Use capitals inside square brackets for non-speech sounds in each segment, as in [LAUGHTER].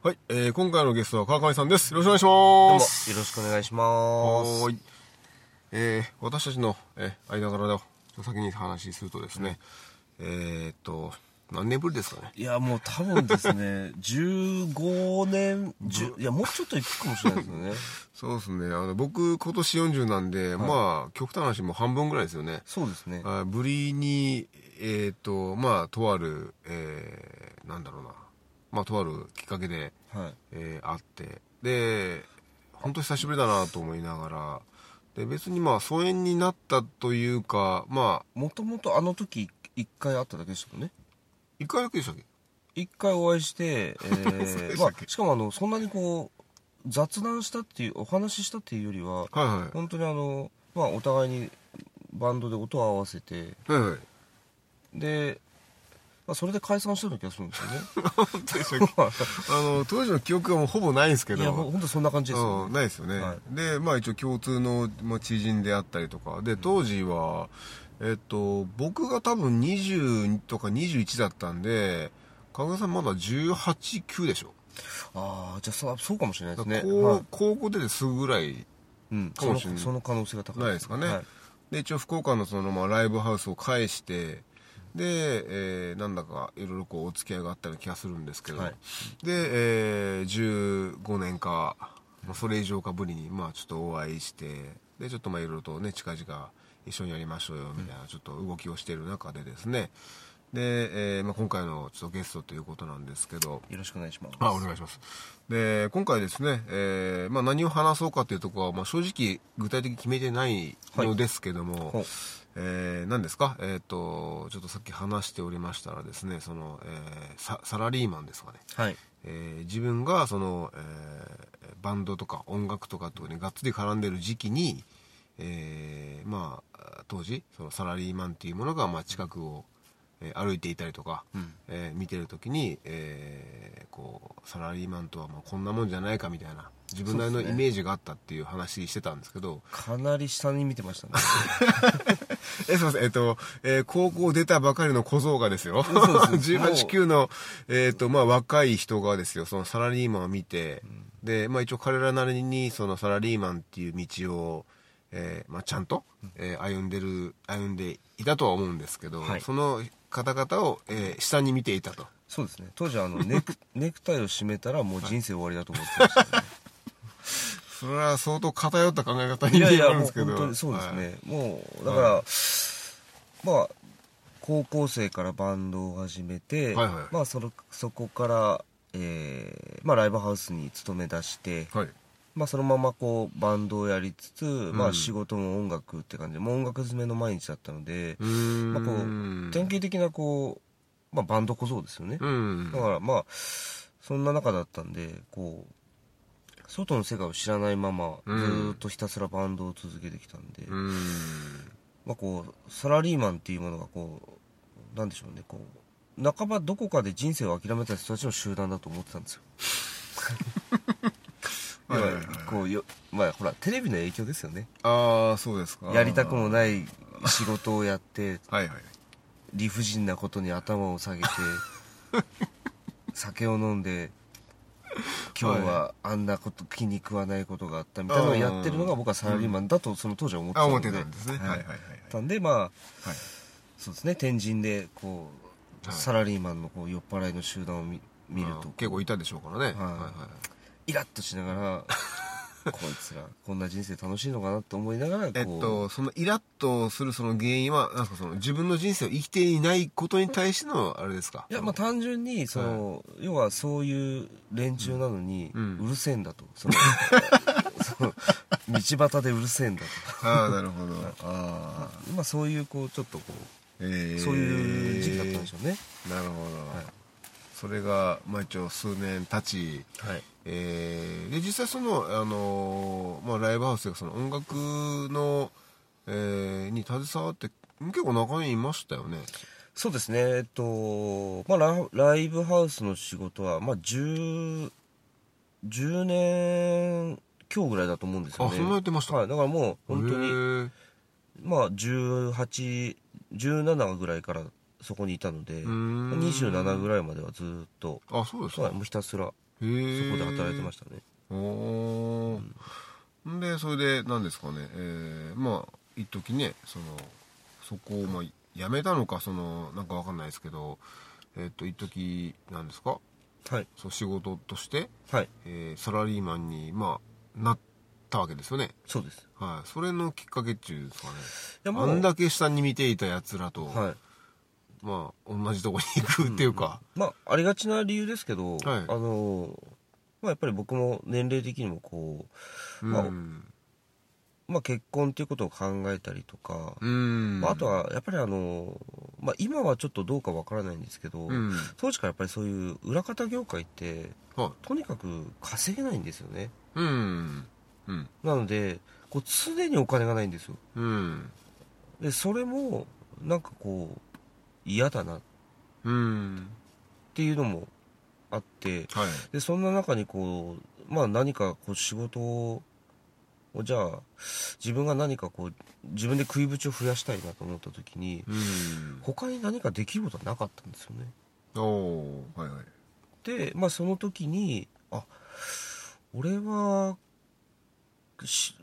はい、えー、今回のゲストは川上さんです。よろしくお願いします。よろしくお願いします。はーい。えー、私たちの、えー、間柄を先に話するとですね、えーっと、何年ぶりですかね。いや、もう多分ですね、[LAUGHS] 15年、10いや、もうちょっといくかもしれないですよね。そうですね。あの、僕、今年40なんで、まあ、極端な話もう半分ぐらいですよね。そうですね。あぶりに、えーっと、まあ、とある、えー、なんだろうな。まあ、とあるきっかけで、はい。えーあって。で本当久しぶりだなと思いながら。で別にまあ疎遠になったというかまあもともとあの時、一回会っただけでしたもんね。一回だけでしたっけ？一回お会いして、えー [LAUGHS] まあ、しかもあの、そんなにこう、雑談したっていう、お話ししたっていうよりは、はいはい。本当にあの、まあ、お互いにバンドで音を合わせて、はいはい。で、まあ、それで解散したような気がするんですよね。[LAUGHS] 本当でしたっけあの当時の記憶がもうほぼないんですけいや、本当そんな感じですようん、ね。ないですよね、はい。でまあ一応共通の、まあ、知人であったりとか。で当時はえっと僕が多分20とか21だったんで川上さんまだ189でしょ。ああ、じゃあそうそうかもしれないですね。高校出てすぐぐらいうん、かもしれないそのその可能性が高いないですかね、はい。で一応福岡のその、まあ、ライブハウスを返してで、えーなんだかいろいろこうお付き合いがあったような気がするんですけど、はい。で、えー15年か、まあ、それ以上かぶりに、まあ、ちょっとお会いしてでちょっとまあいろいろとね近々一緒にやりましょうよみたいなちょっと動きをしている中でですね。で、えーまあ、今回のちょっとゲストということなんですけど。よろしくお願いします。あお願いします。で今回ですね、えーまあ、何を話そうかというところは、まあ、正直具体的に決めてないのですけども、ほうえー何ですか？えっ、とちょっとさっき話しておりましたらですねその、えーササラリーマンですかね、はい。えー自分がその、えーバンドとか音楽とかとにがっつり絡んでる時期に、えーまあ当時そのサラリーマンっていうものが、まあ、近くを、えー歩いていたりとか、うん。えー見てる時に、えーこうサラリーマンとはまあこんなもんじゃないかみたいな自分なりのイメージがあったっていう話してたんですけど、かなり下に見てましたね。[LAUGHS] え、すいません。えっと、えー高校出たばかりの小僧がですよ。そうです18、[LAUGHS] 9の、えっ、と、まあ、若い人がですよ、そのサラリーマンを見て、で、まあ、一応彼らなりに、そのサラリーマンっていう道を、えーまあ、ちゃんと、えー歩んでる、歩んでいたとは思うんですけど、はいその方々を、えー下に見ていたと。そうですね。当時あのネク、[LAUGHS] ネクタイを締めたらもう人生終わりだと思ってましたね。それは相当偏った考え方になるんですけど。本当にそうですね。はいもう、だから、まあ、高校生からバンドを始めて、はいはいまあその、そこから、えーまあライブハウスに勤め出して、はい。まあそのままこうバンドをやりつつ、まうんあ仕事も音楽って感じで、もう音楽詰めの毎日だったので。まあこう、典型的なこう、まあバンド小僧ですよね。うん。だからまあ、そんな中だったんで、こう、外の世界を知らないまま、ずっとひたすらバンドを続けてきたんで、うーん。まあこう、サラリーマンっていうものがこう、なんでしょうね、こう、半ばどこかで人生を諦めた人たちの集団だと思ってたんですよ。[LAUGHS] はいはいはいこうよ、まあほら、テレビの影響ですよね。ああ、そうですか。やりたくもない仕事をやって、[LAUGHS] はいはい。理不尽なことに頭を下げて [LAUGHS] 酒を飲んで今日はあんなこと気に食わないことがあったみたいなのをやってるのが僕はサラリーマンだとその当時は思ってあ、たので。思ってたんですね。はい。はいはいはい。たんでまあはい。そうですね。天神でこう、はい。サラリーマンのこう酔っ払いの集団を見見ると。あ結構いたでしょうからね。はいはい。イラッとしながらこいつらこんな人生楽しいのかなと思いながらこう、えっと、そのイラッとするその原因は、なんかその自分の人生を生きていないことに対してのあれですか？いやまあ単純にその、要はそういう連中なのにうん。うるせえんだと、その [LAUGHS] その道端でうるせえんだと。ああ、なるほど。あまあそういうこうちょっとこえー。そういう時期だったんでしょうね。なるほど、はいそれが、まあ、一応数年経ち、はい。えーで実際その、あのーまあ、ライブハウスというかその音楽の、えーに携わって結構中にいましたよね。そうですね。えっとまあラライブハウスの仕事はまあ10 10年今日ぐらいだと思うんですよね。あそんなやってました。はい。だからもう本当にまあ1817ぐらいからそこにいたのでうーん。27ぐらいまではずっとあそうですか、はいもうひたすらへそーこで働いてましたね。おー。ん。でそれで何ですかね。えーまあ一時ねそのそこをまあ辞めたのかそのなんかわかんないですけどえっ、と一時なんですか？はい。そう仕事として、はい。えーサラリーマンにまあなったわけですよね。そうです。はい。それのきっかけっていうんですかね。あんだけ下に見ていたやつらと、はいまあ同じとこに行くっていうか、まあありがちな理由ですけど、はい。あのまあやっぱり僕も年齢的にもこう、まあうんまあ、結婚っていうことを考えたりとか、うん。まあ、あとはやっぱりあの、まあ、今はちょっとどうかわからないんですけど、うん。当時からやっぱりそういう裏方業界ってはい。とにかく稼げないんですよね。うん。うん。なのでこう常にお金がないんですよ。うん。でそれもなんかこう嫌だな。っうんていうのもあって。はい。でそんな中にこう、まあ、何かこう仕事をじゃあ自分が何かこう自分で食いぶちを増やしたいなと思った時にうん。他に何かできることはなかったんですよね。おはいはい。で、まあ、その時にあ俺はし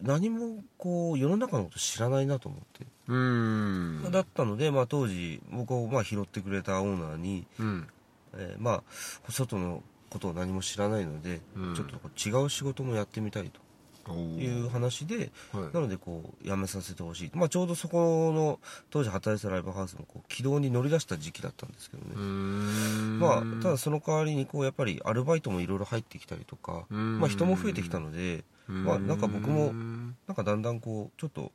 何もこう世の中のこと知らないなと思って、うん。だったので、まあ、当時僕をまあ拾ってくれたオーナーに、うん。えーまあ外のことを何も知らないので、うん。ちょっと違う仕事もやってみたいおという話で、はい。なのでこう辞めさせてほしい、まあ、ちょうどそこの当時働いてたライブハウスもこう軌道に乗り出した時期だったんですけどね、まあ、ただその代わりにこうやっぱりアルバイトもいろいろ入ってきたりとか、うん。まあ、人も増えてきたので、まあ、なんか僕もうんなんかだんだんこうちょっと、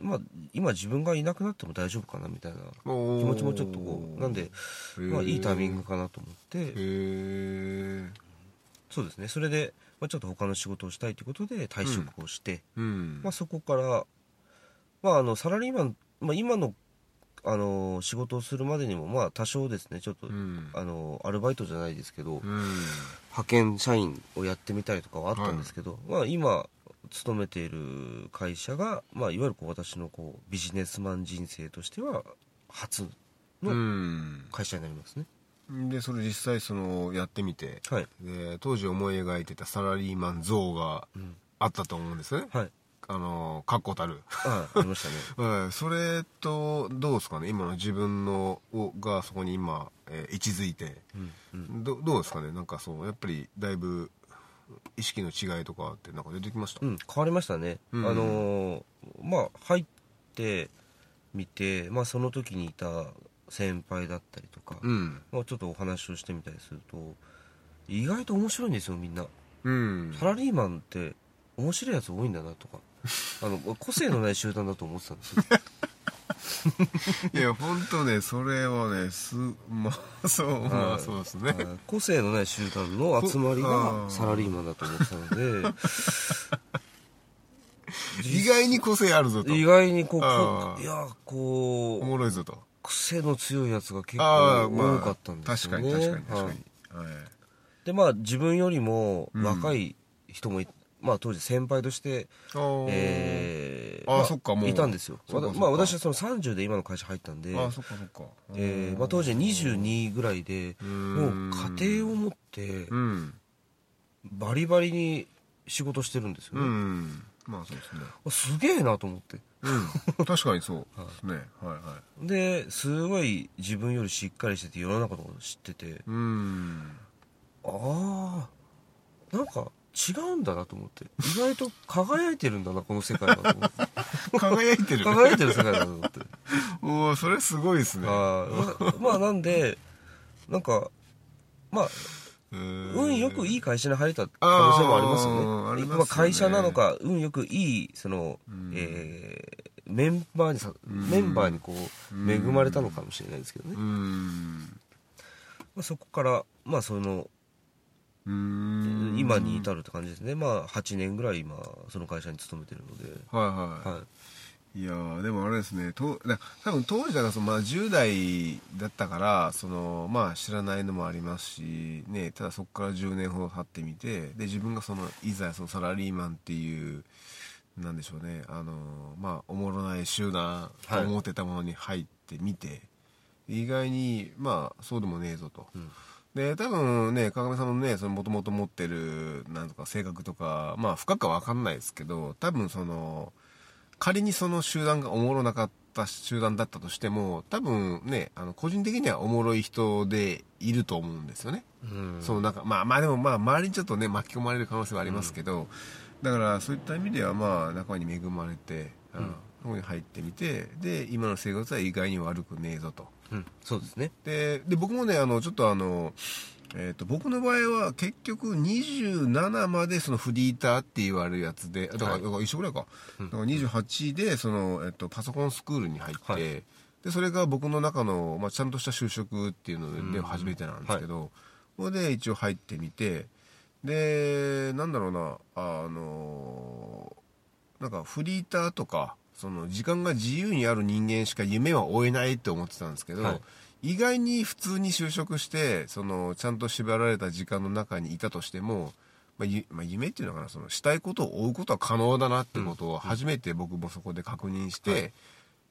まあ、今自分がいなくなっても大丈夫かなみたいな気持ちもちょっとこうなんで、まあ、いいタイミングかなと思って。そうですね。それで、まあ、ちょっと他の仕事をしたいということで退職をして、うん。まあ、そこから、まあ、あのサラリーマン、まあ、今のあの仕事をするまでにもまあ多少ですねちょっと、うん。あのアルバイトじゃないですけど、うん。派遣社員をやってみたりとかはあったんですけど、まあ、今勤めている会社が、まあ、いわゆるこう私のこうビジネスマン人生としては初うのん。会社になりますね、でそれ実際そのやってみて。はい、で当時思い描いてたサラリーマン像がうんあったと思うんですね。はい。あの確固たる。あありましたね。[LAUGHS] はい、それとどうですかね？今の自分のをがそこに今、えー位置づいて。うんうん。どどうですかね？なんかそうやっぱりだいぶ意識の違いとかってなんか出てきました、うん、変わりましたね、うん。あのーまあ入ってみて、まあ、その時にいた先輩だったりとか、うん。まあ、ちょっとお話をしてみたりすると意外と面白いんですよみんな。うん。サラリーマンって面白いやつ多いんだなとか。[LAUGHS] あの個性のない集団だと思ってたんですよ。いや本当ねそれはねすまあそうまあはいそうですね。はい。個性のない集団の集まりあがー。サラリーマンだと思ってたので。[LAUGHS] 意外に個性あるぞと。意外にこういやおこうもろいぞと癖の強いやつが結構ああまあ多かったんですよね、確かに確かに確かはい。に、はい。でまあ自分よりもうん。若い人もい、まあ当時先輩として、えーあそっかもう。いたんですよ。まあ私はその30で今の会社入ったんであそっかそっか。えーまあ、当時22ぐらいでうもんう家庭を持ってうん。バリバリに仕事してるんですようね、んまあそうですね。あすげえなと思って。うん。[LAUGHS] 確かにそうですね。はい。はいですごい自分よりしっかりしてて世の中のことを知ってて。うん。ああなんか違うんだなと思って。意外と輝いてるんだなこの世界はと思って。[LAUGHS] 輝いてる。輝いてる世界だなと思って。[LAUGHS] おおそれすごいですね。あまあなんでなんかまあ運よくいい会社に入れた可能性もありますよね。ありまあ、会社なのか運よくいいその、うん。えーメンバーにさん。メンバーにこううん。恵まれたのかもしれないですけどね、まあ、そこからまあその今に至るって感じですね。まあ8年ぐらい今その会社に勤めてるので。はいはい、はいいやーでもあれですねとだ多分当時だからその、まあ、10代だったからその、まあ、知らないのもありますし、ね、ただそこから10年ほど経ってみてで自分がそのいざそのサラリーマンっていうなんでしょうねあの、まあ、おもろない集団と思ってたものに入ってみて、意外にまあそうでもねえぞと。うんで多分ね川上さんもねもともと持ってるなんとか性格とかまあ深くは分かんないですけど多分その仮にその集団がおもろなかった集団だったとしても多分ねあの個人的にはおもろい人でいると思うんですよね、うん。そのなんかまあまあでもまあ周りにちょっとね巻き込まれる可能性はありますけど、だからそういった意味ではまあ仲間に恵まれて、あのそこに入ってみてで今の生活は意外に悪くねえぞと。うん。そうですね。でで僕もねあのちょっとあの、えー、と僕の場合は結局27までそのフリーターって言われるやつでだから,、はい。一緒ぐらいか,、うん。だから28でその、えっとパソコンスクールに入って、はい。でそれが僕の中の、まあ、ちゃんとした就職っていうのでうん初めてなんですけど、それで一応入ってみてでなんだろうなあのなんかフリーターとかその時間が自由にある人間しか夢は追えないって思ってたんですけど、はい意外に普通に就職してそのちゃんと縛られた時間の中にいたとしても、まあゆまあ、夢っていうのかなそのしたいことを追うことは可能だなってことを初めて僕もそこで確認して、はい。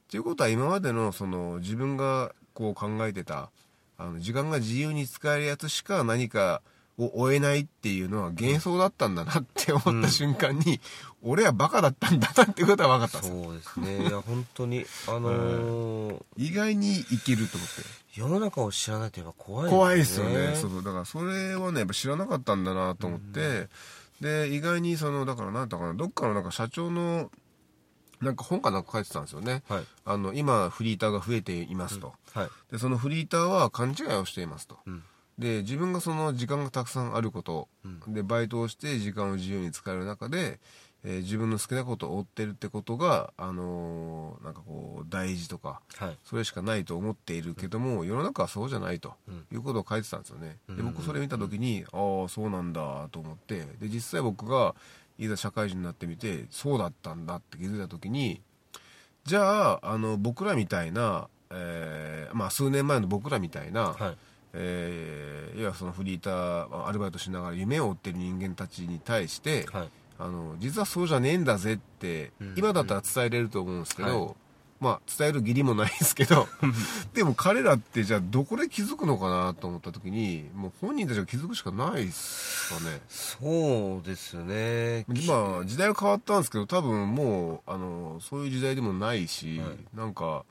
っていうことは今までのその自分がこう考えてたあの時間が自由に使えるやつしか何かを追えないっていうのは幻想だったんだなって思った瞬間に、俺はバカだったんだなってことは分かったそうですね。いや本当にあのー意外にいけると思って。世の中を知らないとやっぱ怖い怖いですよね。そうだからそれはねやっぱ知らなかったんだなと思って、で意外にそのだからなんだかなどっかのなんか社長のなんか本かなんか書いてたんですよね、はい。あの今フリーターが増えていますと、はい。でそのフリーターは勘違いをしていますと、うんで自分がその時間がたくさんあること、うん。でバイトをして時間を自由に使える中で、えー自分の好きなことを追ってるってことが、あのーなんかこう大事とかはい。それしかないと思っているけども、世の中はそうじゃないとうん。いうことを書いてたんですよね、でうん。僕それ見た時に、ああそうなんだと思ってで実際僕がいざ社会人になってみてそうだったんだって気づいた時にじゃああの僕らみたいな、えーまあ、数年前の僕らみたいな、はいえーいわゆるそのフリーターアルバイトしながら夢を追ってる人間たちに対して、はい。あの実はそうじゃねえんだぜって、うん。今だったら伝えれると思うんですけど、はまあ伝える義理もないですけどでも彼らってじゃあどこで気づくのかなと思った時にもう本人たちが気づくしかないっすかね。そうですよね今時代は変わったんですけど多分もうあのそういう時代でもないし、はい。なんか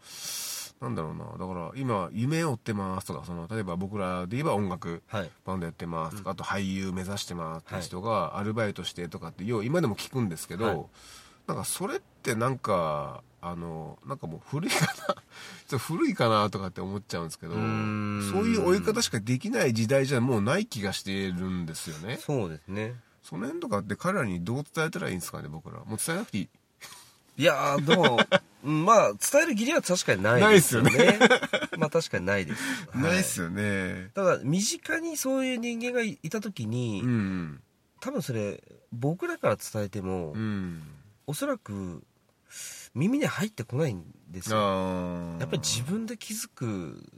なんだろうな。だから今夢を追ってますとかその例えば僕らで言えば音楽はい。バンドやってますとか、あと俳優目指してますって人がアルバイトしてとかってよう今でも聞くんですけど、はい。なんかそれってなんかあのなんかもう古いかな。[LAUGHS] ちょっと古いかなとかって思っちゃうんですけどそういう追い方しかできない時代じゃもうない気がしてるんですよね。そうですね。その辺とかって彼らにどう伝えたらいいんですかね僕ら。もう伝えなくていいいやーでも [LAUGHS] うんまあ伝える義理は確かにないですよね。[LAUGHS] まあ確かにないです、はい。ないっすよね。だから身近にそういう人間がいた時に、うん。多分それ僕らから伝えても、うん。おそらく耳に入ってこないんですよ。あやっぱり自分で気づく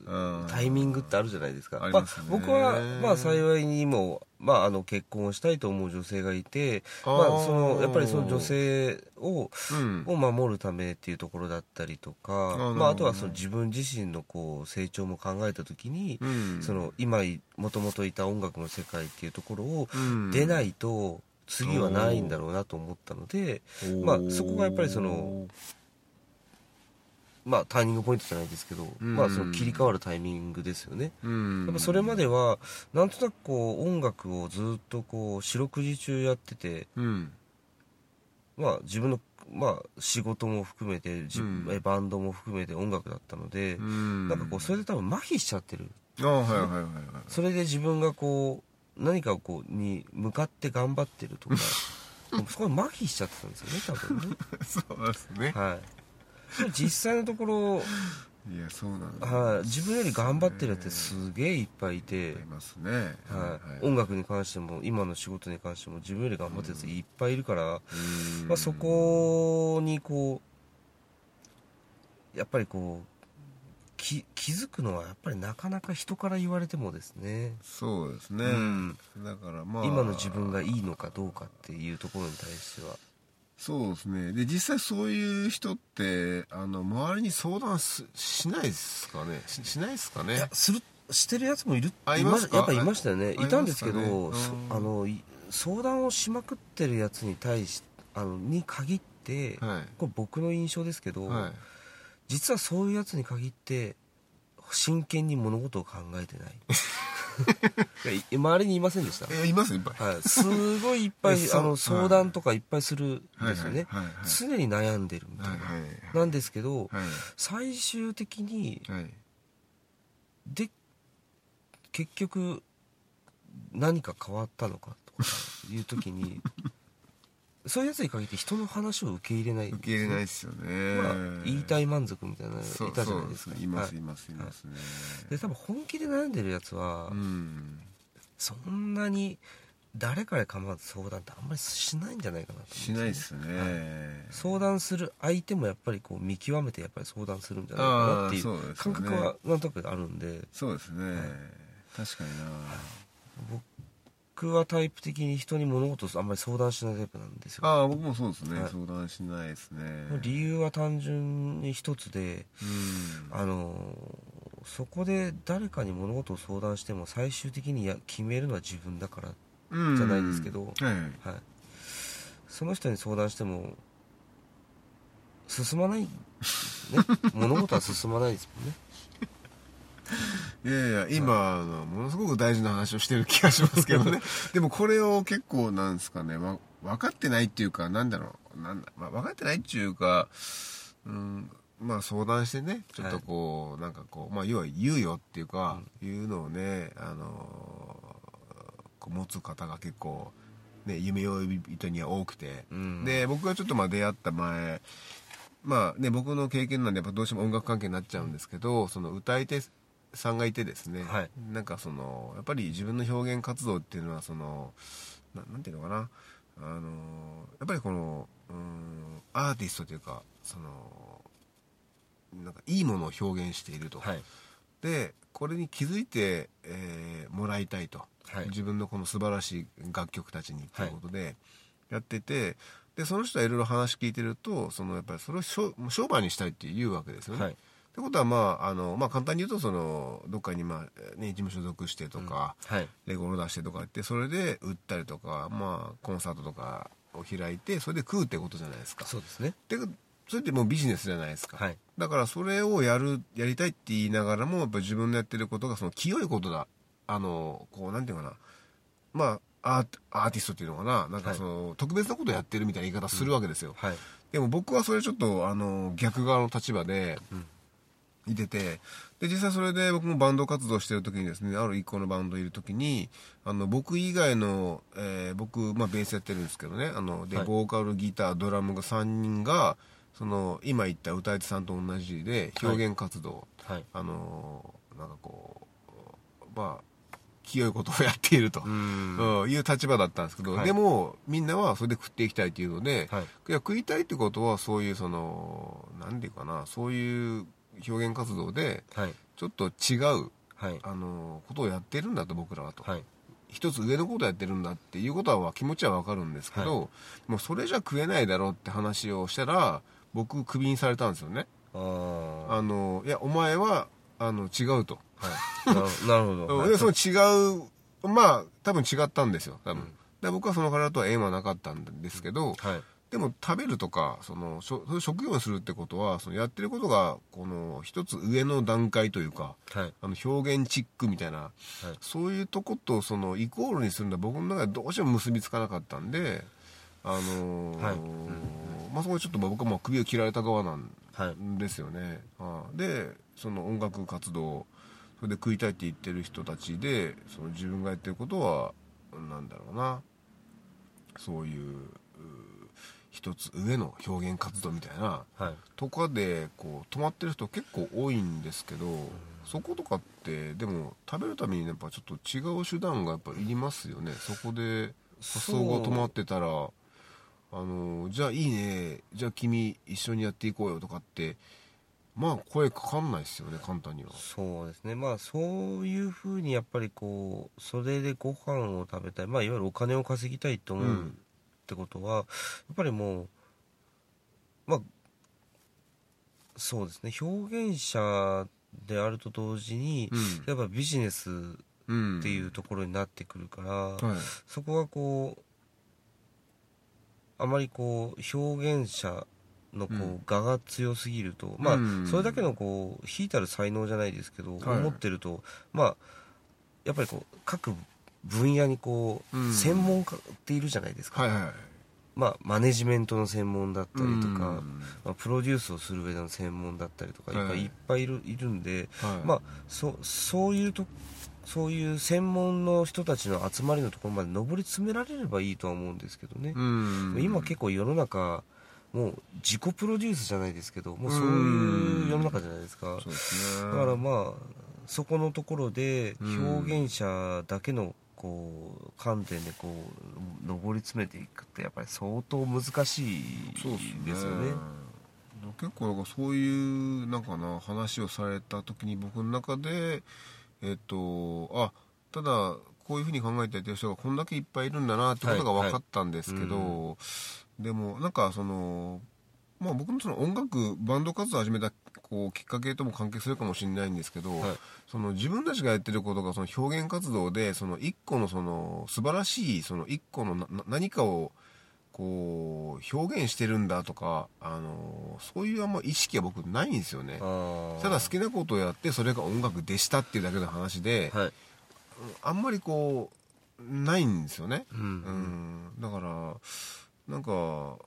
分タイミングってあるじゃないですか。まあ、僕は、まあ、幸いにも、まあ、あの結婚をしたいと思う女性がいてまあ、そのやっぱりその女性をうん。を守るためっていうところだったりとか、まあ、あとはその自分自身のこう成長も考えた時に、うん。その今もともといた音楽の世界っていうところをうん。出ないと次はないんだろうなと思ったので、まあそこがやっぱりそのまあ、ターニングポイントじゃないですけど、うん。まあ、その切り替わるタイミングですよね。うん。やっぱそれまではなんとなくこう音楽をずっとこう四六時中やってて、うん。まあ、自分の、まあ、仕事も含めて自うん。えバンドも含めて音楽だったので、うん。なんかこうそれで多分麻痺しちゃってる。あはいはいはいはいそれで自分がこう何かこうに向かって頑張ってるとか [LAUGHS] そこに麻痺しちゃってたんですよね多分ね。[LAUGHS] そうですね。はい実際のところ、いやそうなんだ。はい、自分より頑張ってるやつすげえいっぱいいてい、ますね。はい、音楽に関しても今の仕事に関しても自分より頑張ってるやついっぱいいるから、うん。まあ、そこにこうやっぱりこうき気づくのはやっぱりなかなか人から言われてもですね、そうですね、うん。だからまあ。今の自分がいいのかどうかっていうところに対してはそうですね。で実際そういう人ってあの周りに相談すしないですかね？ししないですかね？いやするしてるやつもいる。あいますか？やっぱいましたよね。あいたんですけど、ねうん。あのい相談をしまくってるやつに対しあのに限って、はい。これ僕の印象ですけど、はい。実はそういうやつに限って真剣に物事を考えてない [LAUGHS] [LAUGHS] 周りにいませんでした、えいますいっぱい。はい、すごいいっぱい [LAUGHS] あの相談とかいっぱいするんですよね、はいはいはいはい。常に悩んでるみたいな、はいはい。なんですけど、はい。最終的にはい。で結局何か変わったのかとかいう時にそういうやつに限って人の話を受け入れない。受け入れないですよね、まあ、言いたい満足みたいなのいたじゃないですか。います、はい。いますいますね、で多分本気で悩んでるやつは、うんそんなに誰かに構わず相談ってあんまりしないんじゃないかなとしないですね、相談する相手もやっぱりこう見極めてやっぱり相談するんじゃないかなっていう感覚はなんとなくあるんで。そうですね、確かにな、僕はタイプ的に人に物事をあんまり相談しないタイプなんですよ。ああ僕もそうですね、はい。相談しないですね。理由は単純に一つでうん。あのそこで誰かに物事を相談しても最終的にや決めるのは自分だからうん。じゃないですけどはいはい。はい、その人に相談しても進まない、ね、[LAUGHS] 物事は進まないですもんねいやいや今のものすごく大事な話をしてる気がしますけどね。[LAUGHS] でもこれを結構なんですかね、わ分かってないっていうかなんだろうなんだ、まあ、分かってないっていうかうんまあ相談してねちょっとこう、なんかこうまあ要は言うよっていうか、いうのをねあのこう持つ方が結構ね夢追い人には多くて、うん。で僕がちょっとまあ出会った前まあね僕の経験なんでやっぱどうしても音楽関係になっちゃうんですけどその歌い手さんがいてですね、はい。なんかそのやっぱり自分の表現活動っていうのはそのななんていうのかなあのやっぱりこのうんアーティストというかそのなんかいいものを表現していると、はい。でこれに気づいて、えーもらいたいと、はい。自分のこの素晴らしい楽曲たちにということでやってて、でその人はいろいろ話聞いてるとそのやっぱりそれを商商売にしたいって言うわけですよね。はいってことはまああの、まあ、簡単に言うとそのどっかに、まあね、事務所属してとか、はい。レコード出してとか言ってそれで売ったりとか、まあ、コンサートとかを開いてそれで食うってことじゃないですか。そうですね。でそれってもうビジネスじゃないですか、はい。だからそれをやるやりたいって言いながらもやっぱ自分のやってることがその清いことだ。あのこうなんていうかな。まあアーアーティストっていうのかな。なんかその、特別なことやってるみたいな言い方するわけですよ、はい。でも僕はそれちょっとあの逆側の立場でいててで実際それで僕もバンド活動してる時にですねある一個のバンドいる時にあの僕以外の、えー僕、まあ、ベースやってるんですけどねあので、はい。ボーカルギタードラムが3人がその今言った歌い手さんと同じで表現活動、はい。あのなんかこうまあ清いことをやっていると。いう立場だったんですけど、はい。でもみんなはそれで食っていきたいっていうので、はい。いや食いたいってことはそういうその何て言うかなそういう表現活動ではい。ちょっと違うはい。あのことをやってるんだと僕らはと、はい。一つ上のことをやってるんだっていうことは気持ちはわかるんですけど、はもうそれじゃ食えないだろうって話をしたら僕クビにされたんですよね。あのいやお前はあの違うと、はい。なるほど、[LAUGHS] はその違うまあ多分違ったんですよ多分、で僕はその彼とは縁はなかったんですけど、はいでも食べるとかその職業にするってことはそのやってることがこの一つ上の段階というかはい。あの表現チックみたいなはい。そういうとことそのイコールにするのは僕の中でどうしても結びつかなかったんであのーはい。まあそこでちょっと僕はもう首を切られた側なんはいですよね、ああ。でその音楽活動それで食いたいって言ってる人たちでその自分がやってることはなんだろうな。そういうう一つ上の表現活動みたいなはい。とかでこう止まってる人結構多いんですけど、そことかってでも食べるためにやっぱちょっと違う手段がやっぱいりますよね。そこで発想が止まってたらあのじゃあいいねじゃあ君一緒にやっていこうよとかってまあ声かかんないですよね簡単には。そうですね。まあそういうふうにやっぱりこうそれでご飯を食べたい。まあいわゆるお金を稼ぎたいと思ううんってことは、やっぱりもうまあそうですね。表現者であると同時に、うん。やっぱビジネスうんっていうところになってくるから、はい。そこはこうあまりこう表現者のこう、うん。我が強すぎるとまあ、うん。それだけのこう引いたる才能じゃないですけど、はい。思ってるとまあやっぱりこう各分野にこう、うん。専門家っているじゃないですか、はいはい。まあ、マネジメントの専門だったりとか、うん。まあ、プロデュースをする上での専門だったりとか、はい。いっぱいいるいるんで、はい。まあ、そそういうとそういう専門の人たちの集まりのところまで上り詰められればいいとは思うんですけどね、うん。今結構世の中もう自己プロデュースじゃないですけどもうそういう世の中じゃないですか。ね。だからまあそこのところでうん。表現者だけのこう観点でこう上り詰めていくってやっぱり相当難しいですよね。結構なんかそういうなんかな話をされた時に僕の中でえっとあただこういうふうに考えてる人がこんだけいっぱいいるんだなってことが分かったんですけど、でもなんかそのまあ僕のその音楽バンド活動を始めたこうきっかけとも関係するかもしれないんですけど、はい。その自分たちがやってることがその表現活動でその一個のその素晴らしいその一個のなな何かをこう表現してるんだとかあのそういうあんま意識は僕ないんですよね。ただ好きなことをやってそれが音楽でしたっていうだけの話で、はい。あんまりこうないんですよね。うん。うん。だからなんか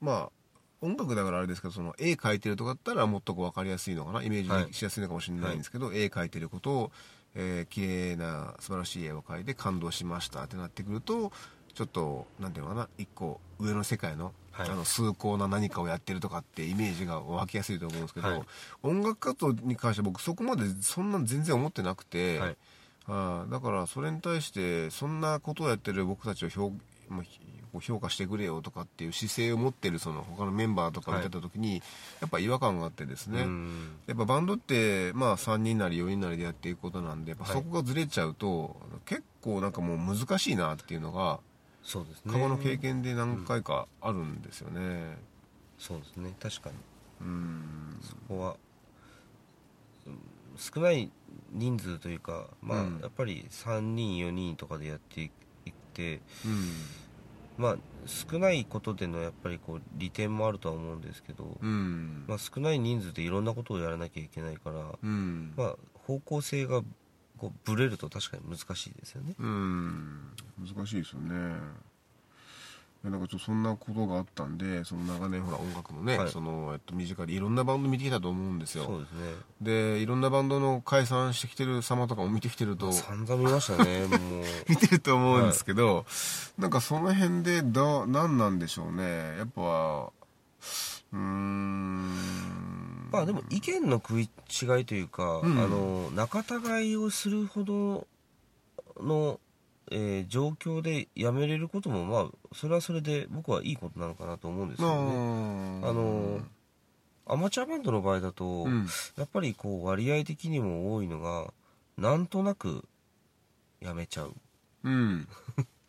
まあ音楽だからあれですけどその絵描いてるとかだったらもっとこう分かりやすいのかな？イメージしやすいのかもしれないんですけど、絵描いてることを、えー綺麗な素晴らしい絵を描いて感動しましたってなってくるとちょっとなんていうのかな？一個上の世界の,、はい。あの崇高な何かをやってるとかってイメージが湧きやすいと思うんですけど、はい。音楽活動に関しては僕そこまでそんな全然思ってなくて、はい。ああだからそれに対してそんなことをやってる僕たちを評,、まあひこう評価してくれよとかっていう姿勢を持ってるその他のメンバーとか見てた時に、やっぱ違和感があってですね、うん。やっぱバンドって、まあ、3人なり4人なりでやっていくことなんでやっぱはい。そこがずれちゃうと、結構なんかもう難しいなっていうのがそうですね。過去の経験で何回かあるんですよね。そうですね。確かに。うん。そこは、うん少ない人数というかまあ、うん。やっぱり3人4人とかでやっていってうんまあ少ないことでのやっぱりこう利点もあるとは思うんですけど、うん。まあ、少ない人数でいろんなことをやらなきゃいけないから、うん。まあ、方向性がこうブレると確かに難しいですよね。うん。難しいですよねなんかちょっとそんなことがあったんでその長年ほら音楽のね、はい。そのえっと、身近でいろんなバンド見てきたと思うんですよ。そうですね。でいろんなバンドの解散してきてる様とかも見てきてると散々見ましたね [LAUGHS] もう。見てると思うんですけど、なんかその辺でだ何なんでしょうね。やっぱうーん。まあでも意見の食い違いというか、うん。あの仲違いをするほどの、えー状況でやめれることもまあそれはそれで僕はいいことなのかなと思うんですけどね。ああのアマチュアバンドの場合だと、うん。やっぱりこう割合的にも多いのがなんとなくやめちゃう。うん。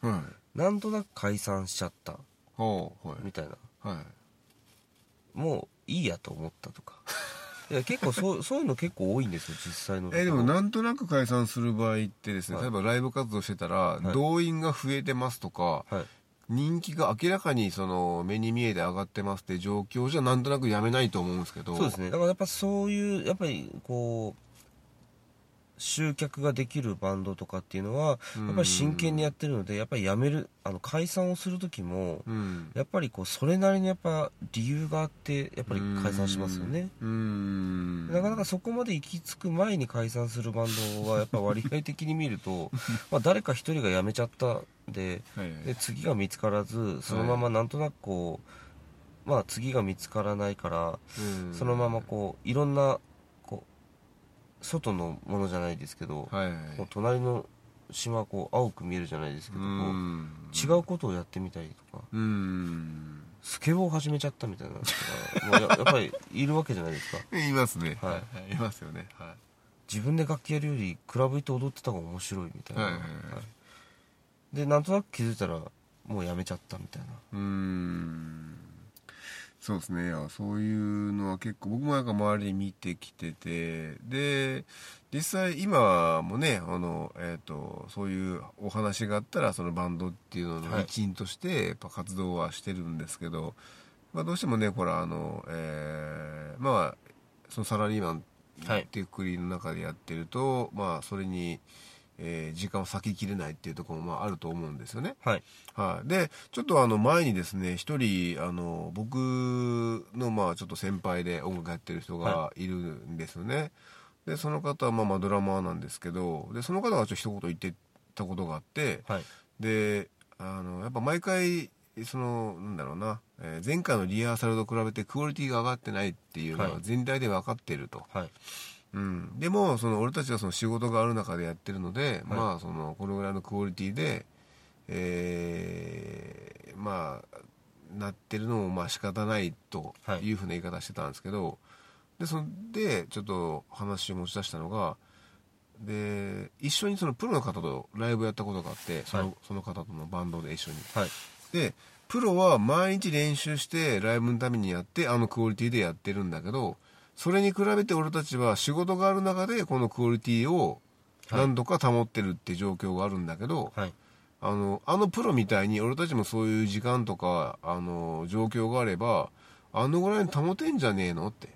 はい。[LAUGHS] なんとなく解散しちゃった。はい。みたいな。はい。もういいやと思ったとか [LAUGHS] いや結構そう [LAUGHS] そういうの結構多いんですよ実際の。えでもなんとなく解散する場合ってですね、はい。例えばライブ活動してたら、い。動員が増えてますとかはい。人気が明らかにその目に見えて上がってますって状況じゃなんとなくやめないと思うんですけど。そうですね。だからやっぱそういうやっぱりこ集客ができるバンドとかっていうのはやっぱり真剣にやってるのでやっぱり辞めるあの解散をする時もうん。やっぱりこうそれなりにやっぱ理由があってやっぱり解散しますよね。うん。なかなかそこまで行き着く前に解散するバンドはやっぱ割合的に見ると [LAUGHS] まあ誰か一人が辞めちゃったではいはい。で次が見つからずそのままなんとなくこう、まあ次が見つからないからうん。そのままこういろんな外のものじゃないですけど、はいはい隣の島はこう青く見えるじゃないですけどこううん違うことをやってみたりとかうん。スケボーを始めちゃったみたいな人がもうや [LAUGHS] やっぱりいるわけじゃないですか。いますね。はい。はいい。ますよね。は自分で楽器やるよりクラブ行って踊ってた方が面白いみたいな、はいはいはい。でなんとなく気づいたらもうやめちゃったみたいな。いうーんそうですね。いやそういうのは結構僕もなんか周りで見てきててで実際今もねあの、えー、とそういうお話があったらそのバンドっていうののはい。一員としてやっぱ活動はしてるんですけど、まあ、どうしてもねほらあの、えーまあそのサラリーマンはい。っていうくりの中でやってると、まあそれに、えー時間を割ききれないっていうところもまああると思うんですよね。はい。はい、でちょっとあの前にですね一人あの僕のまあちょっと先輩で音楽やってる人がいるんですよね、でその方はまあまあドラマーなんですけどでその方がちょっと一言言ってたことがあってはい。であのやっぱ毎回そのなんだろうな、えー前回のリハーサルと比べてクオリティが上がってないっていうのははい。全体で分かってると、はいうん、でもその俺たちはその仕事がある中でやってるので、まあそのこのぐらいのクオリティで、えーまあなってるのもまあ仕方ないとはい。いうふうな言い方してたんですけど、でそれでちょっと話を持ち出したのがで一緒にそのプロの方とライブやったことがあってその,、はい。その方とのバンドで一緒に。はい。でプロは毎日練習してライブのためにやってあのクオリティでやってるんだけどそれに比べて俺たちは仕事がある中でこのクオリティを何度か保ってるって状況があるんだけど、はい。あのあのプロみたいに俺たちもそういう時間とかあの状況があればあのぐらいに保てんじゃねえのって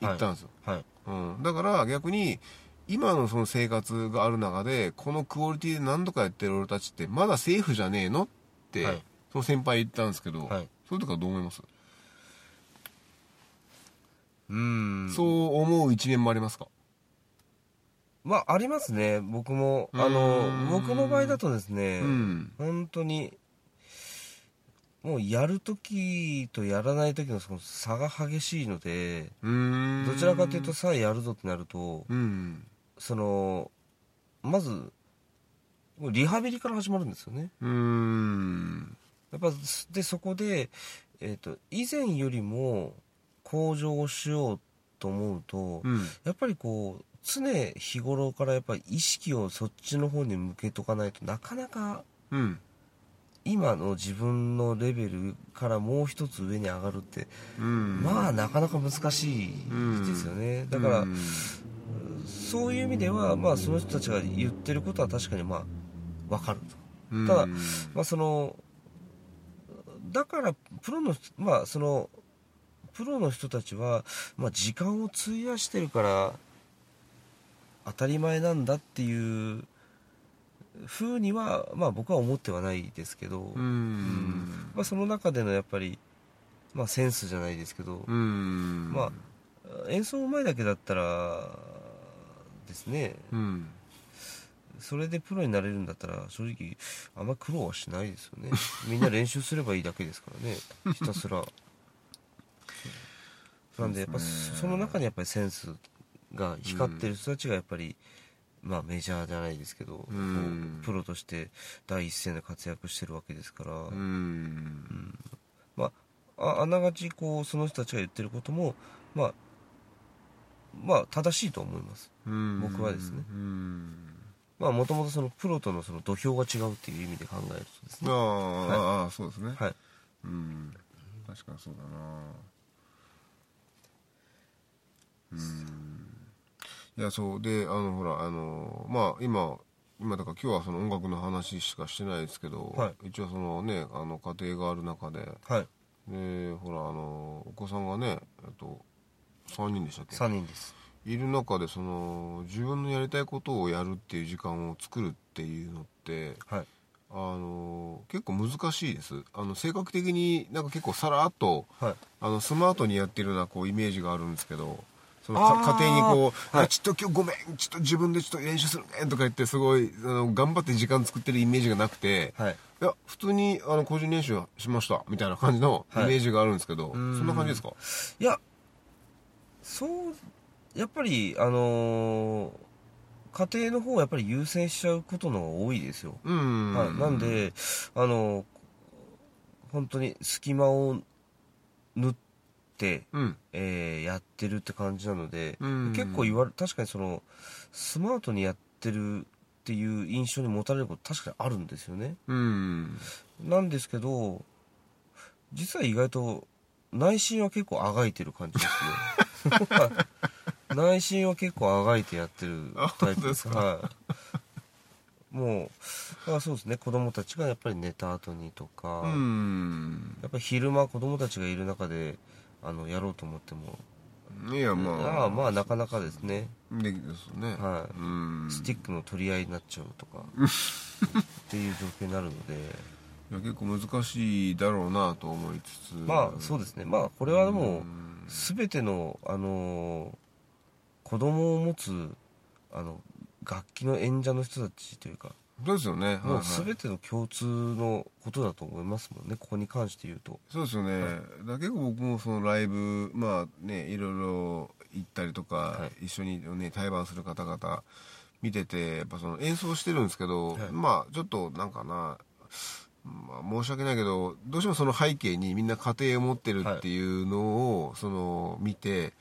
言ったんですよ、はい。うん、だから逆に今のその生活がある中でこのクオリティで何度かやってる俺たちってまだセーフじゃねえのって、はい。その先輩言ったんですけど、はい。そういうとこはどう思います、うーん。そう思う一面もありますか？まあありますね。僕もあうの僕の場合だとですね、うん。本当にもうやるときとやらないときのその差が激しいのでどちらかというとさあやるぞってなるとうん。そのまずリハビリから始まるんですよね。うーん。やっぱでそこで、えー、と以前よりも向上をしようと思うと、うん。やっぱりこう常日頃からやっぱり意識をそっちの方に向けとかないとなかなかうん。今の自分のレベルからもう一つ上に上がるって、うん。まあなかなか難しいですよね、だから、うん。そういう意味では、まあ、その人たちが言ってることは確かにまあ分かると、うん。ただまあ、そのだからプロのまあそのプロの人たちは、まあ、時間を費やしてるから当たり前なんだっていうふうには、まあ、僕は思ってはないですけど、うん。まあ、その中でのやっぱり、まあ、センスじゃないですけど、うん。まあ演奏うまいだけだったらですねうん。それでプロになれるんだったら正直あんま苦労はしないですよね。みんな練習すればいいだけですからね。ひたすらなんでやっぱその中にやっぱりセンスが光ってる人たちがやっぱり、まあメジャーじゃないですけど、うん。プロとして第一線で活躍してるわけですから、うん。まあ、ああながちこうその人たちが言ってることもまあまあ正しいと思います。うん。僕はですね。もともとそのプロとのその土俵が違うっていう意味で考えるとですあねあ、ああそうですね。はい。うん。確かにそうだな。うんいやそう。であのほらあのまあ今今だから今日はその音楽の話しかしてないですけど、は一応そのねあの家庭がある中で。はい。でほらあのお子さんがねえっと3人でしたっけ？3人です。いる中でその自分のやりたいことをやるっていう時間を作るっていうのってはい。あの結構難しいです。あの性格的になんか結構さらっとはい。あのスマートにやってるようなこうイメージがあるんですけどその家庭にこう、はい。あちょっと今日ごめんちょっと自分でちょっと練習するねとか言ってすごいあの頑張って時間作ってるイメージがなくて、はい。いや普通にあの個人練習しましたみたいな感じのイメージがあるんですけど、そんな感じですか？いやそうやっぱりあのー家庭の方はやっぱり優先しちゃうことの方が多いですよ、うんはい、なんであのー本当に隙間を縫って、うん。えーやってるって感じなので、うん。結構言われ確かにそのスマートにやってるっていう印象に持たれること確かにあるんですよね。うん。なんですけど実は意外と内心は結構あがいてる感じですね。[LAUGHS] 内心は結構あがいてやってるタイプですはい。もうだからそうですね。子供たちがやっぱり寝た後にとか、うん。やっぱり昼間子供たちがいる中であのやろうと思っても。いやまあ。まあなかなかですね、できですね。はい。うん。スティックの取り合いになっちゃうとか。[LAUGHS] っていう状況になるので。いや結構難しいだろうなと思いつつ。まあそうですね。まあこれはもううん全てのあのー子供を持つあの楽器の演者の人たちというかですよね。もうはい。はい全ての共通のことだと思いますもんね。ここに関して言うと。そうですよね、だから結構僕もそのライブまあねいろいろ行ったりとか、は一緒にね対バンする方々見ててやっぱその演奏してるんですけど、はい。まあちょっとなんかなまあ、申し訳ないけどどうしてもその背景にみんな家庭を持ってるっていうのを、その見て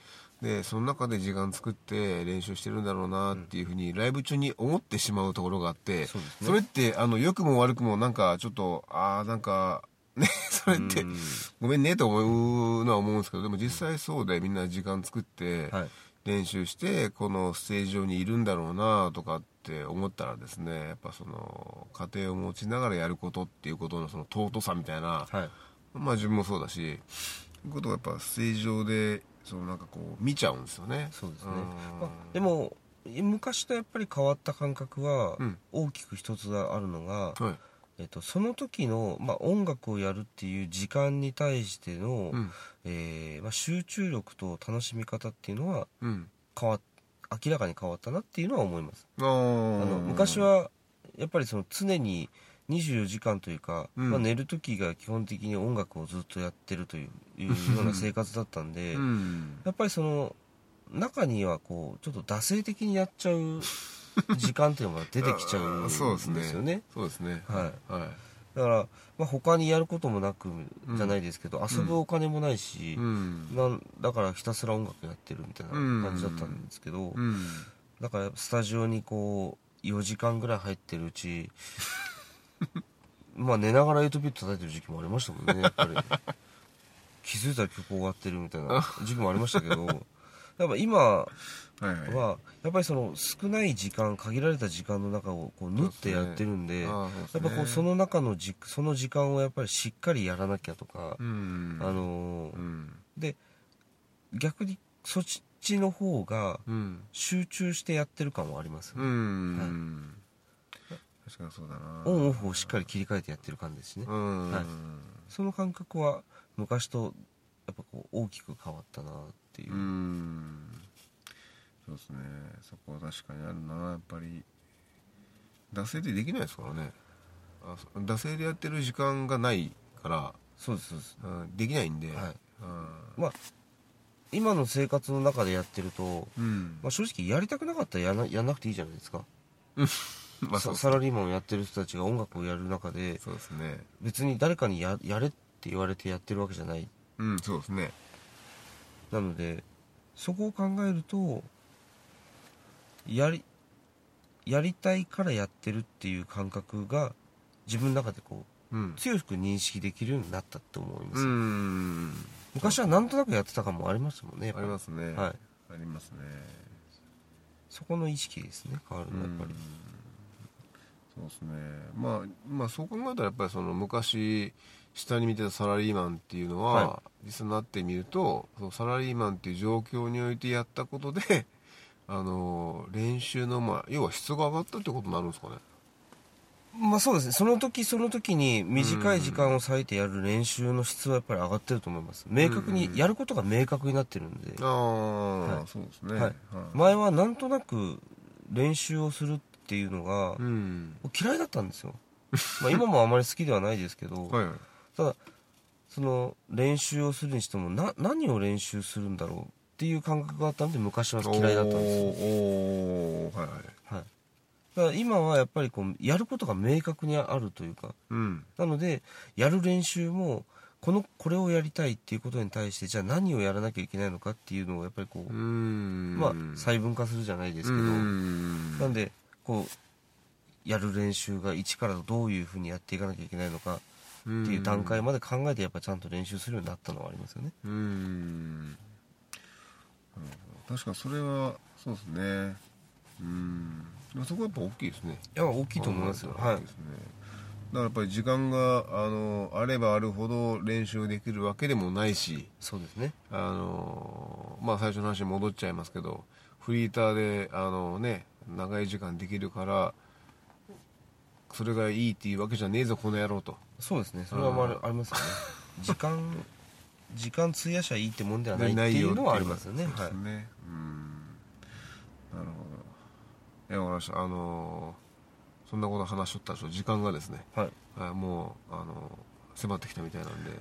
でその中で時間作って練習してるんだろうなっていうふうにライブ中に思ってしまうところがあってそね。それってあの良くも悪くもなんかちょっとああなんかね [LAUGHS] それってうん。ごめんねと思うのは思うんですけどでも実際そうでみんな時間作ってはい。練習してこのステージ上にいるんだろうなとかって思ったらですねやっぱその家庭を持ちながらやることっていうことのその尊さみたいなはい。まあ自分もそうだしいうことがやっぱステージ上でそのなんかこう見ちゃうんですよね。そうですね。ん。まあでも昔とやっぱり変わった感覚はうん。大きく一つあるのが、はい。えっと、その時の、まあ、音楽をやるっていう時間に対しての、うん。えーまあ、集中力と楽しみ方っていうのはうん。変わっ明らかに変わったなっていうのは思います。あの昔はやっぱりその常に24時間というか、うん。まあ、寝る時が基本的に音楽をずっとやってるというような生活だったんで、うん。やっぱりその中にはこうちょっと惰性的にやっちゃう時間っていうのが出てきちゃうんですよ [LAUGHS] ね。そうですね。はい。はい。だから、まあ、他にやることもなくじゃないですけど、遊ぶお金もないし、うん。なんだからひたすら音楽やってるみたいな感じだったんですけど、うん。だからスタジオにこう4時間ぐらい入ってるうち [LAUGHS] まあ寝ながら8ビット叩いてる時期もありましたもんねやっぱり。[LAUGHS] 気づいたら曲終わってるみたいな [LAUGHS] 時期もありましたけどやっぱ今はいはい。はやっぱりその少ない時間限られた時間の中をこう縫ってやってるんでああそうですね。やっぱこうその中のじその時間をやっぱりしっかりやらなきゃとか、うん。あのーうん。で逆にそっちの方がうん。集中してやってる感はあります、うん確かにそうだな。オンオフをしっかり切り替えてやってる感じですしね、うん。はい。その感覚は昔とやっぱこう大きく変わったなっていう、うん。そうですね。そこは確かにあるな。やっぱり惰性でできないですからね。惰性でやってる時間がないから。そうですそうです。うん。できないんで。はい。うん。まあ今の生活の中でやってると、うん。まあ、正直やりたくなかったらやらなやんなくていいじゃないですか、[LAUGHS] まあそうさサラリーマンをやってる人たちが音楽をやる中でそうですね。別に誰かにややれって言われてやってるわけじゃない。うんそうですね。なのでそこを考えるとやりやりたいからやってるっていう感覚が自分の中でこううん。強く認識できるようになったって思います、うん。昔はなんとなくやってた感もありましたもんねあぱり。りますね。はい。ありますね。そこの意識ですね変わるのはやっぱり、そうですね。まあまあそう考えたらやっぱりその昔下に見てたサラリーマンっていうのは、は実際になってみるとそのサラリーマンっていう状況においてやったことで [LAUGHS] あの練習のまあ要は質が上がったってことになるんですかね。まあそうですね。その時その時に短い時間を割いてやる練習の質はやっぱり上がってると思います。明確にやることが明確になってるんで、ああ、はい。そうですね。はい。前はなんとなく練習をするっていうのがうん。嫌いだったんですよ。まあ今もあまり好きではないですけど、[LAUGHS] はいはい。ただその練習をするにしてもな何を練習するんだろうっていう感覚があったんで昔は嫌いだったんですよ、はいはい。はい、だから今はやっぱりこうやることが明確にあるというかうん。なのでやる練習もこのこれをやりたいっていうことに対してじゃあ何をやらなきゃいけないのかっていうのをやっぱりこう、うん。まあ細分化するじゃないですけど、うん。なんでこうやる練習が一からどういうふうにやっていかなきゃいけないのかっていう段階まで考えてやっぱちゃんと練習するようになったのはありますよね。うん。なるほど確かにそれはそうですね。うん。そこはやっぱ大きいですね。いや大きいと思いますよ。はい。だからやっぱり時間があのあればあるほど練習できるわけでもないしそうですね。あのまあ最初の話に戻っちゃいますけどフリーターであのね長い時間できるからそれがいいっていうわけじゃねえぞこの野郎と。そうですね。それはまあありますよね。[LAUGHS] 時間時間費やしゃいいってもんではないっていう。のはありますよね。はい。そうですね。うん。なるほど。いやわかりました。あのそんなこと話しとったらちょ。っと時間がですね、はい。はい、もうあの迫ってきたみたいなんで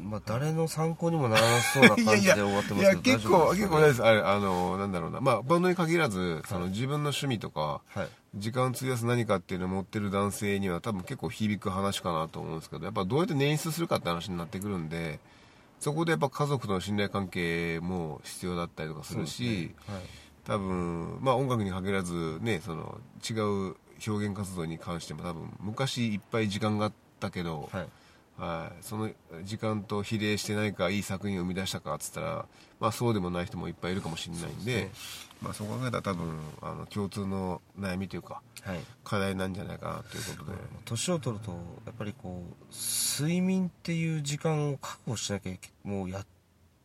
まあ誰の参考にもならなそうな感じで [LAUGHS] 終わってますけどいや結構結構ないです。あれあのなんだろうな。まあバンドに限らずその自分の趣味とかはい。時間費やす何かっていうのを持ってる男性には多分結構響く話かなと思うんですけどやっぱどうやって捻出するかって話になってくるんでそこでやっぱ家族との信頼関係も必要だったりとかするしはい。多分まあ音楽に限らずねその違う表現活動に関しても多分昔いっぱい時間があったけど、はいはい、その時間と比例して何かいい作品を生み出したかっつったら、まあ、そうでもない人もいっぱいいるかもしれないんでねまあ、そう考えたら多分あの共通の悩みというかはい。課題なんじゃないかなということで、年を取るとやっぱりこう睡眠っていう時間を確保しなきゃいけもうやっ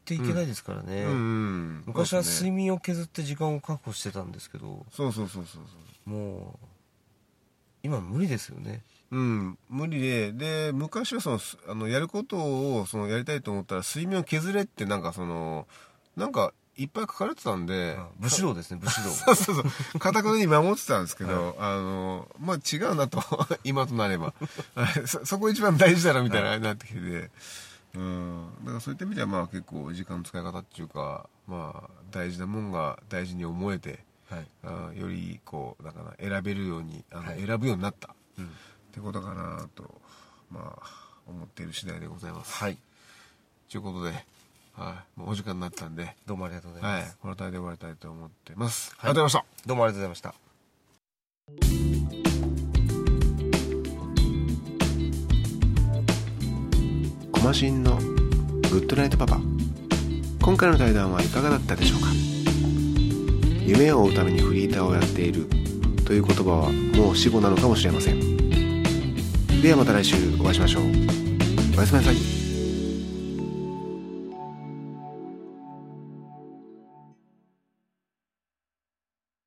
ていけないですからね、うんうん。昔は睡眠を削って時間を確保してたんですけど。そうそうそうそうそう。もう今無理ですよね。うん、無理でで昔はそのすあのやることをそのやりたいと思ったら睡眠を削れってなんかそのなんかいっぱい書かれてたんで。あ武士道ですね武士道。[LAUGHS] そうそうそう。かたくなに守ってたんですけど、あのまあ違うなと [LAUGHS] 今となれば。は [LAUGHS] いそそこ一番大事だろみたいなあれになってきてて、うん。だからそういった意味ではまあ結構時間の使い方っていうかまあ大事なもんが大事に思えてはい。あよりこうだから選べるようにあの、はい。選ぶようになった、うん。ってことかなとまあ思っている次第でございます。はい。ということで、はい、もうお時間になったんで、どうもありがとうございます、はい、この辺りで終わりたいと思ってます、はい。ありがとうございました。どうもありがとうございました。コマシンのグッドナイトパパ。今回の対談はいかがだったでしょうか夢を追うためにフリーターをやっている。という言葉はもう死語なのかもしれません。ではまた来週お会いしましょう。おやすみなさい。